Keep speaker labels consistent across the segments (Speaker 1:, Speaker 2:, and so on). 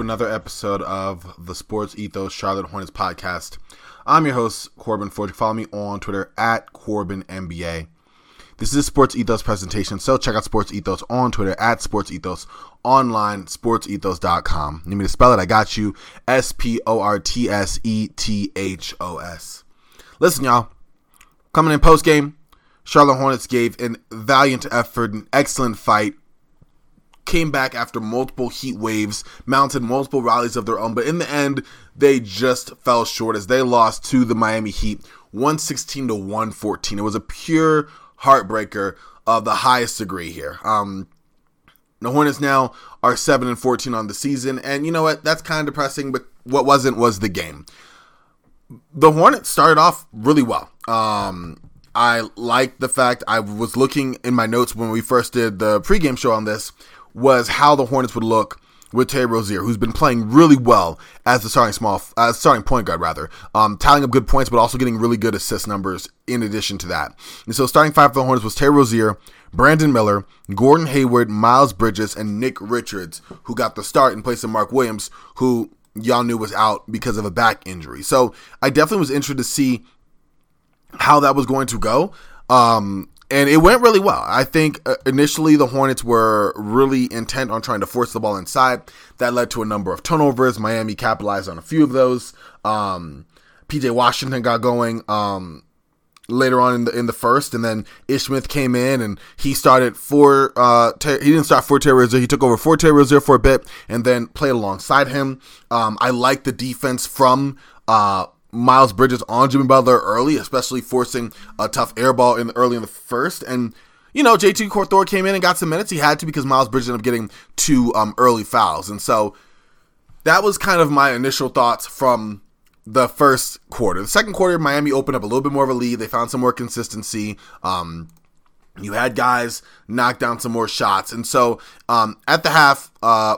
Speaker 1: another episode of the Sports Ethos Charlotte Hornets podcast. I'm your host, Corban Forge. Follow me on Twitter at Corban NBA. This is a Sports Ethos presentation, so check out Sports Ethos on Twitter at Sports Ethos, online, sportsethos.com. Need me to spell it? I got you. S P O R T S E T H O S. Listen, y'all, coming in post game, Charlotte Hornets gave an valiant effort, an excellent fight, came back after multiple heat waves, mounted multiple rallies of their own, but in the end, they just fell short as they lost to the Miami Heat 116 to 114. It was a pure heartbreaker of the highest degree here. Um, the Hornets now are 7 and 14 on the season, and you know what? That's kind of depressing, but what wasn't was the game. The Hornets started off really well. Um, I like the fact I was looking in my notes when we first did the pregame show on this was how the Hornets would look with Terry Rozier, who's been playing really well as the starting small, uh, starting point guard rather, um, tallying up good points, but also getting really good assist numbers in addition to that. And so, starting five for the Hornets was Terry Rozier, Brandon Miller, Gordon Hayward, Miles Bridges, and Nick Richards, who got the start in place of Mark Williams, who y'all knew was out because of a back injury. So, I definitely was interested to see how that was going to go. Um, and it went really well. I think uh, initially the Hornets were really intent on trying to force the ball inside. That led to a number of turnovers. Miami capitalized on a few of those. Um, PJ Washington got going um, later on in the in the first, and then Ish Smith came in and he started for uh, ter- he didn't start for Terry Rozier. He took over for Terry Rozier for a bit, and then played alongside him. Um, I like the defense from. Uh, Miles Bridges on Jimmy Butler early, especially forcing a tough air ball in the, early in the first. And you know, JT Thor came in and got some minutes. He had to because Miles Bridges ended up getting two um, early fouls, and so that was kind of my initial thoughts from the first quarter. The second quarter, Miami opened up a little bit more of a lead. They found some more consistency. Um, you had guys knock down some more shots, and so um, at the half, uh,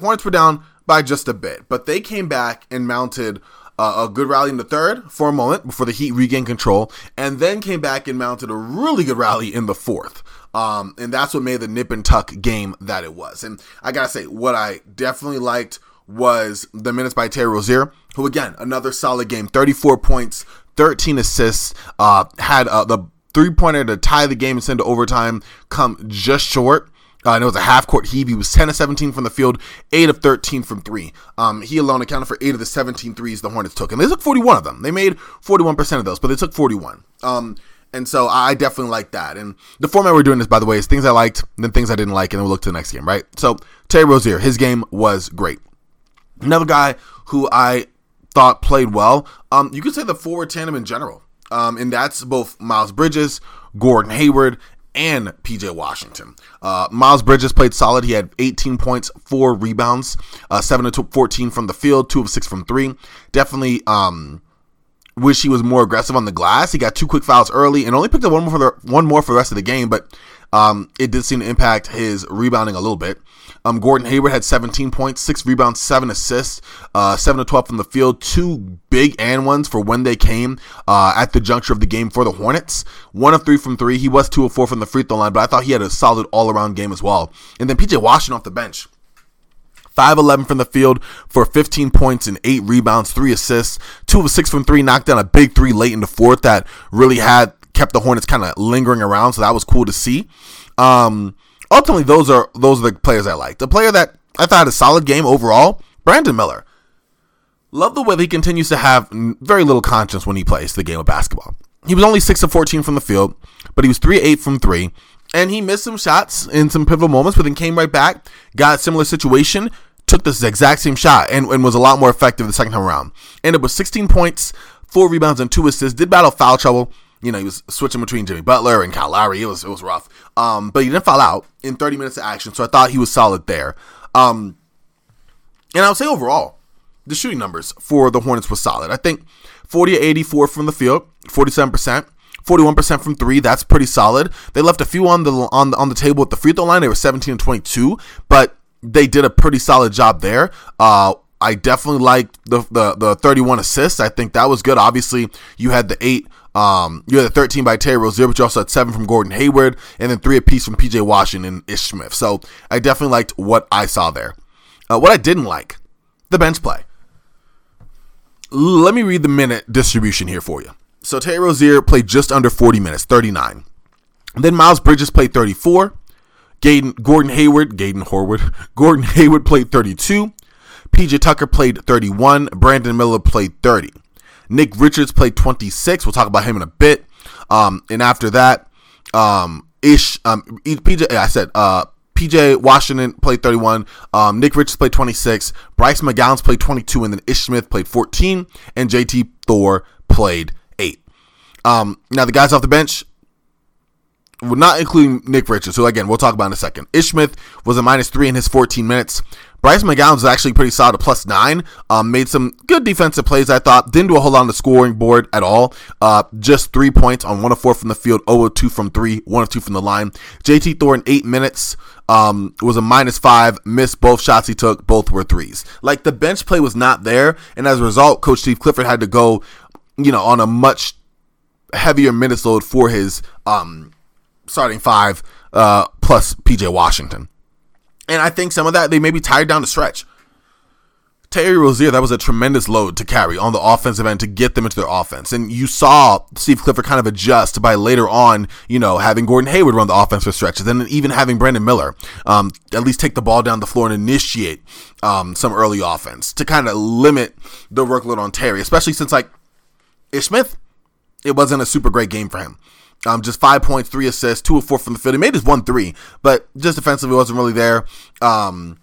Speaker 1: Hornets were down by just a bit, but they came back and mounted uh, a good rally in the third for a moment before the Heat regained control, and then came back and mounted a really good rally in the fourth. Um, and that's what made the nip and tuck game that it was. And I gotta say, what I definitely liked was the minutes by Terry Rozier, who again another solid game, 34 points, 13 assists, uh, had uh, the three pointer to tie the game and send to overtime come just short. Uh, and it was a half court heave. He was 10 of 17 from the field, 8 of 13 from 3. Um, he alone accounted for 8 of the 17 threes the Hornets took. And they took 41 of them. They made 41% of those, but they took 41. Um, and so I definitely like that. And the format we're doing this, by the way, is things I liked, then things I didn't like, and then we'll look to the next game, right? So Terry Rozier, his game was great. Another guy who I thought played well, um, you could say the forward tandem in general. Um, and that's both Miles Bridges, Gordon Hayward, and PJ Washington. Uh, Miles Bridges played solid. He had 18 points, four rebounds, uh, seven to 14 from the field, two of six from three. Definitely. Um, wish he was more aggressive on the glass. He got two quick fouls early and only picked up one more for the one more for the rest of the game, but um, it did seem to impact his rebounding a little bit. Um, Gordon Hayward had 17 points, six rebounds, seven assists, uh, seven to 12 from the field, two big and ones for when they came uh, at the juncture of the game for the Hornets. One of three from three. He was two of four from the free throw line, but I thought he had a solid all around game as well. And then PJ Washington off the bench. 5'11 from the field for 15 points and 8 rebounds, 3 assists, 2 of 6 from 3, knocked down a big 3 late in the fourth that really had kept the Hornets kind of lingering around, so that was cool to see. Um, ultimately, those are those are the players I like. The player that I thought had a solid game overall, Brandon Miller. Love the way that he continues to have very little conscience when he plays the game of basketball. He was only 6 of 14 from the field, but he was 3 8 from 3. And he missed some shots in some pivotal moments, but then came right back, got a similar situation, took this exact same shot, and, and was a lot more effective the second time around. Ended with 16 points, 4 rebounds, and 2 assists. Did battle foul trouble. You know, he was switching between Jimmy Butler and Kyle Lowry. It was it was rough. Um, but he didn't foul out in 30 minutes of action, so I thought he was solid there. Um, and I would say overall, the shooting numbers for the Hornets was solid. I think 40 84 from the field, 47%. 41% from three. That's pretty solid. They left a few on the on the, on the table at the free throw line. They were 17 and 22, but they did a pretty solid job there. Uh, I definitely liked the, the the 31 assists. I think that was good. Obviously, you had the eight. Um, you had the 13 by Terry Rozier, but you also had seven from Gordon Hayward, and then three apiece from PJ Washington and Ish Smith. So I definitely liked what I saw there. Uh, what I didn't like, the bench play. Let me read the minute distribution here for you. So Terry Rozier played just under 40 minutes, 39. Then Miles Bridges played 34. Gaden, Gordon Hayward, Gaden Horwood, Gordon Hayward played 32. PJ Tucker played 31. Brandon Miller played 30. Nick Richards played 26. We'll talk about him in a bit. Um, and after that, um, Ish, um, PJ, I said, uh, PJ Washington played 31. Um, Nick Richards played 26. Bryce McGowens played 22. And then Ish Smith played 14. And JT Thor played 8. Um, now, the guys off the bench, well, not including Nick Richards, who again we'll talk about in a second. Ish Smith was a minus three in his 14 minutes. Bryce McGowens was actually pretty solid, plus nine. Um, made some good defensive plays, I thought. Didn't do a whole lot on the scoring board at all. Uh, just three points on one of four from the field, 0 of 2 from three, 1 of 2 from the line. JT Thor in eight minutes um, was a minus five, missed both shots he took, both were threes. Like the bench play was not there, and as a result, Coach Steve Clifford had to go, you know, on a much heavier minutes load for his um, starting five uh, plus PJ Washington. And I think some of that they may be tired down the stretch. Terry Rozier, that was a tremendous load to carry on the offensive end to get them into their offense. And you saw Steve Clifford kind of adjust by later on, you know, having Gordon Hayward run the offense for stretches and even having Brandon Miller um, at least take the ball down the floor and initiate um, some early offense to kind of limit the workload on Terry, especially since, like, Ish Smith, it wasn't a super great game for him. Um, just five points, three assists, two of four from the field. He made his one three, but just defensively wasn't really there. Um,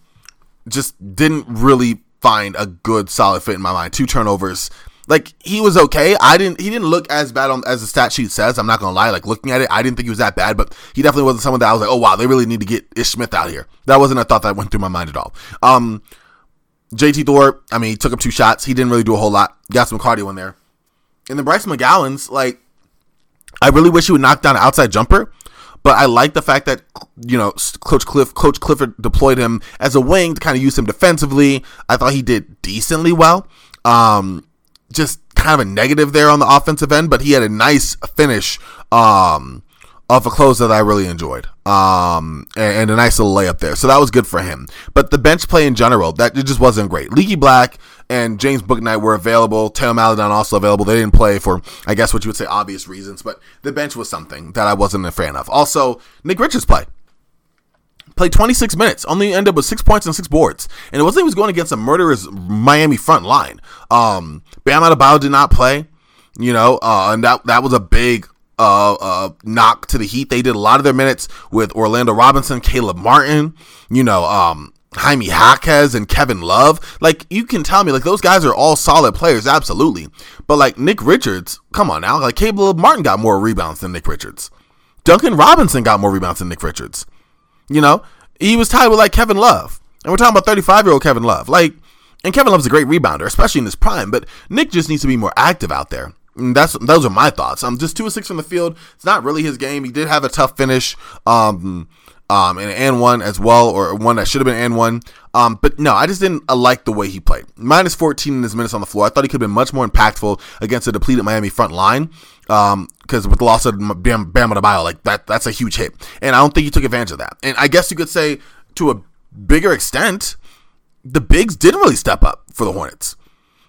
Speaker 1: just didn't really find a good solid fit in my mind. Two turnovers. Like he was okay. I didn't. He didn't look as bad on, as the stat sheet says. I'm not gonna lie. Like looking at it, I didn't think he was that bad, but he definitely wasn't someone that I was like, oh wow, they really need to get Ish Smith out here. That wasn't a thought that went through my mind at all. Um, JT Thor, I mean, he took up two shots. He didn't really do a whole lot. Got some cardio in there. And then Bryce McGowens, like I really wish he would knock down an outside jumper, but I like the fact that you know Coach Cliff, Coach Clifford deployed him as a wing to kind of use him defensively. I thought he did decently well. Um, just kind of a negative there on the offensive end, but he had a nice finish. Um, off a close that I really enjoyed. Um, and, and, a nice little layup there. So that was good for him. But the bench play in general, that it just wasn't great. Leaky Black and James Bouknight were available. Theo Maledon also available. They didn't play for, I guess, what you would say obvious reasons, but the bench was something that I wasn't a fan of. Also, Nick Richards play. Played 26 minutes, only ended up with six points and six boards. And it wasn't he was going against a murderous Miami front line. Um, Bam Adebayo did not play, you know, uh, and that, that was a big uh, uh, knock to the Heat. They did a lot of their minutes with Orlando Robinson, Caleb Martin, you know, um, Jaime Jaquez and Kevin Love. Like, you can tell me, like, those guys are all solid players, absolutely. But, like, Nick Richards, come on now. Like, Caleb Martin got more rebounds than Nick Richards. Duncan Robinson got more rebounds than Nick Richards. You know, he was tied with, like, Kevin Love. And we're talking about 35 year old Kevin Love. Like, and Kevin Love's a great rebounder, especially in his prime, but Nick just needs to be more active out there. And that's those are my thoughts. I'm just two or six from the field. It's not really his game. He did have a tough finish. Um, um, and and one as well, or one that should have been and one. Um, but no, I just didn't uh, like the way he played. Minus 14 in his minutes on the floor. I thought he could have been much more impactful against a depleted Miami front line. Um, because with the loss of Bam, Bam Adebayo, like that, that's a huge hit, and I don't think he took advantage of that. And I guess you could say to a bigger extent, the bigs didn't really step up for the Hornets.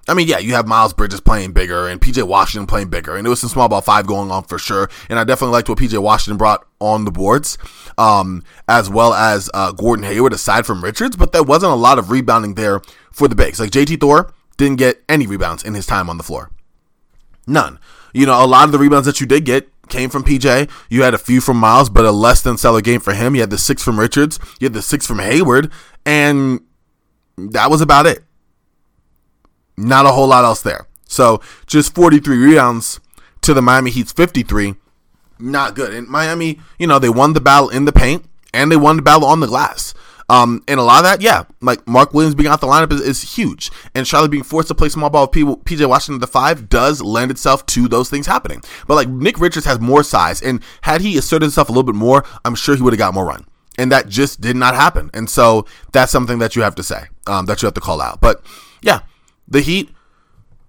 Speaker 1: I mean, yeah, you have Miles Bridges playing bigger and PJ Washington playing bigger, and there was some small ball five going on for sure. And I definitely liked what PJ Washington brought on the boards, um, as well as uh, Gordon Hayward, aside from Richards. But there wasn't a lot of rebounding there for the bigs. Like JT Thor didn't get any rebounds in his time on the floor, none. You know, a lot of the rebounds that you did get came from PJ. You had a few from Miles, but a less than stellar game for him. You had the six from Richards, you had the six from Hayward, and that was about it. Not a whole lot else there. So just 43 rebounds to the Miami Heat's 53. Not good. And Miami, you know, they won the battle in the paint and they won the battle on the glass. Um, and a lot of that, yeah, like Mark Williams being out the lineup is, is huge, and Charlotte being forced to play small ball with PJ Washington at the five does lend itself to those things happening. But like Nick Richards has more size, and had he asserted himself a little bit more, I'm sure he would have got more run, and that just did not happen. And so that's something that you have to say, um, that you have to call out. But yeah, the Heat,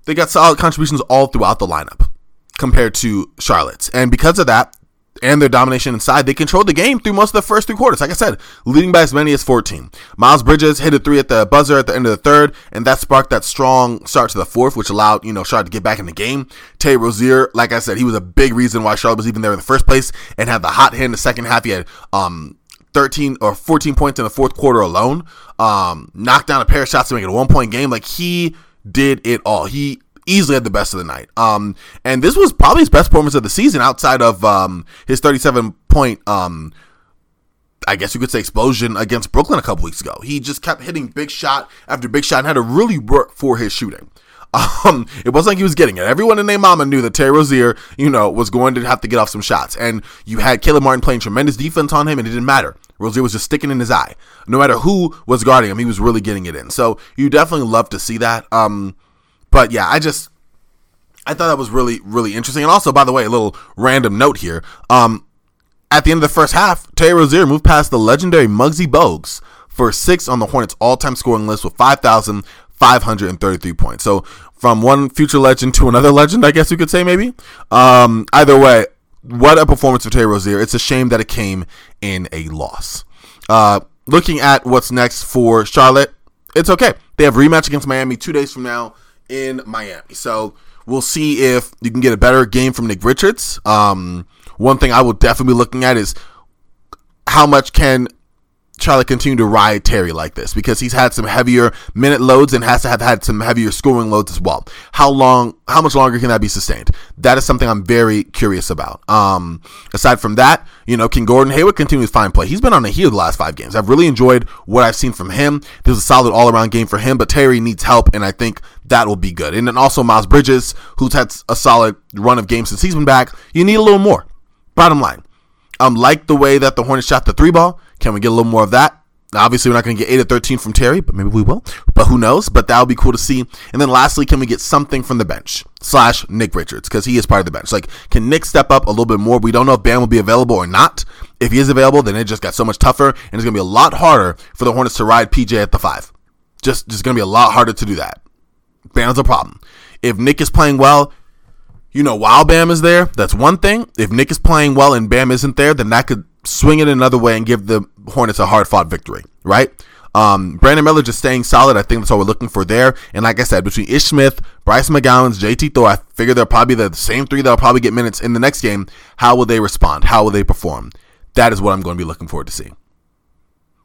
Speaker 1: they got solid contributions all throughout the lineup compared to Charlotte's. And because of that, and their domination inside, they controlled the game through most of the first three quarters. Like I said, leading by as many as 14. Miles Bridges hit a three at the buzzer at the end of the third, and that sparked that strong start to the fourth, which allowed, you know, Charlotte to get back in the game. Tay Rozier, like I said, he was a big reason why Charlotte was even there in the first place and had the hot hand in the second half. He had, um, 13 or 14 points in the fourth quarter alone. Um, knocked down a pair of shots to make it a one point game. Like he did it all. He easily had the best of the night. Um, and this was probably his best performance of the season outside of um, his 37 point, um, I guess you could say explosion against Brooklyn a couple weeks ago. He just kept hitting big shot after big shot and had to really work for his shooting. Um, it wasn't like he was getting it. Everyone in their mama knew that Terry Rozier, you know, was going to have to get off some shots. And you had Caleb Martin playing tremendous defense on him, and it didn't matter. Rozier was just sticking in his eye. No matter who was guarding him, he was really getting it in. So you definitely love to see that. Um, but yeah, I just I thought that was really really interesting. And also, by the way, a little random note here. Um, at the end of the first half, Terry Rozier moved past the legendary Muggsy Bogues for six on the Hornets' all-time scoring list with five thousand five hundred and thirty-three points. So from one future legend to another legend, I guess you could say maybe. Um, either way, what a performance for Terry Rozier. It's a shame that it came in a loss. Uh, looking at what's next for Charlotte, it's okay. They have rematch against Miami two days from now in Miami. So we'll see if you can get a better game from Nick Richards. Um, one thing I will definitely be looking at is how much can Charlie continue to ride Terry like this because he's had some heavier minute loads and has to have had some heavier scoring loads as well. How long, how much longer can that be sustained? That is something I'm very curious about. Um, aside from that, you know, can Gordon Hayward continue his fine play? He's been on a heel the last five games. I've really enjoyed what I've seen from him. This is a solid all around game for him, but Terry needs help, and I think that will be good. And then also Miles Bridges, who's had a solid run of games since he's been back. You need a little more. Bottom line. Um, like the way that the Hornets shot the three ball. Can we get a little more of that? Obviously, we're not going to get 8 or 13 from Terry, but maybe we will. But who knows? But that would be cool to see. And then lastly, can we get something from the bench slash Nick Richards? Because he is part of the bench. Like, can Nick step up a little bit more? We don't know if Bam will be available or not. If he is available, then it just got so much tougher, and it's going to be a lot harder for the Hornets to ride PJ at the five. Just, just going to be a lot harder to do that. Bam's a problem. If Nick is playing well, you know, while Bam is there, that's one thing. If Nick is playing well and Bam isn't there, then that could swing it another way and give the Hornets a hard fought victory, right? Um, Brandon Miller just staying solid. I think that's what we're looking for there. And like I said, between Ish Smith, Bryce McGowens, JT Thor, I figure they're probably the same three that'll probably get minutes in the next game. How will they respond? How will they perform? That is what I'm going to be looking forward to see.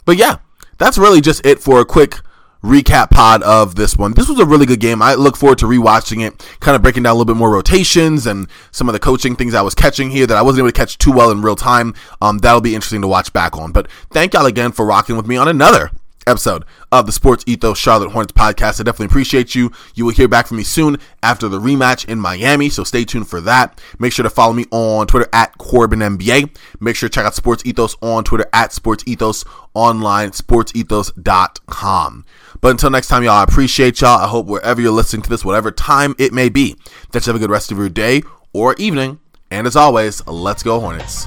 Speaker 1: But yeah, that's really just it for a quick recap pod of this one. This was a really good game. I look forward to rewatching it, kind of breaking down a little bit more rotations and some of the coaching things I was catching here that I wasn't able to catch too well in real time. Um, that'll be interesting to watch back on. But thank y'all again for rocking with me on another episode of the Sports Ethos Charlotte Hornets podcast. I definitely appreciate you. You will hear back from me soon after the rematch in Miami, so stay tuned for that. Make sure to follow me on Twitter at Corban NBA. Make sure to check out Sports Ethos on Twitter at Sports Ethos online, sportsethos.com. But until next time, y'all, I appreciate y'all. I hope wherever you're listening to this, whatever time it may be, that you have a good rest of your day or evening. And as always, let's go Hornets.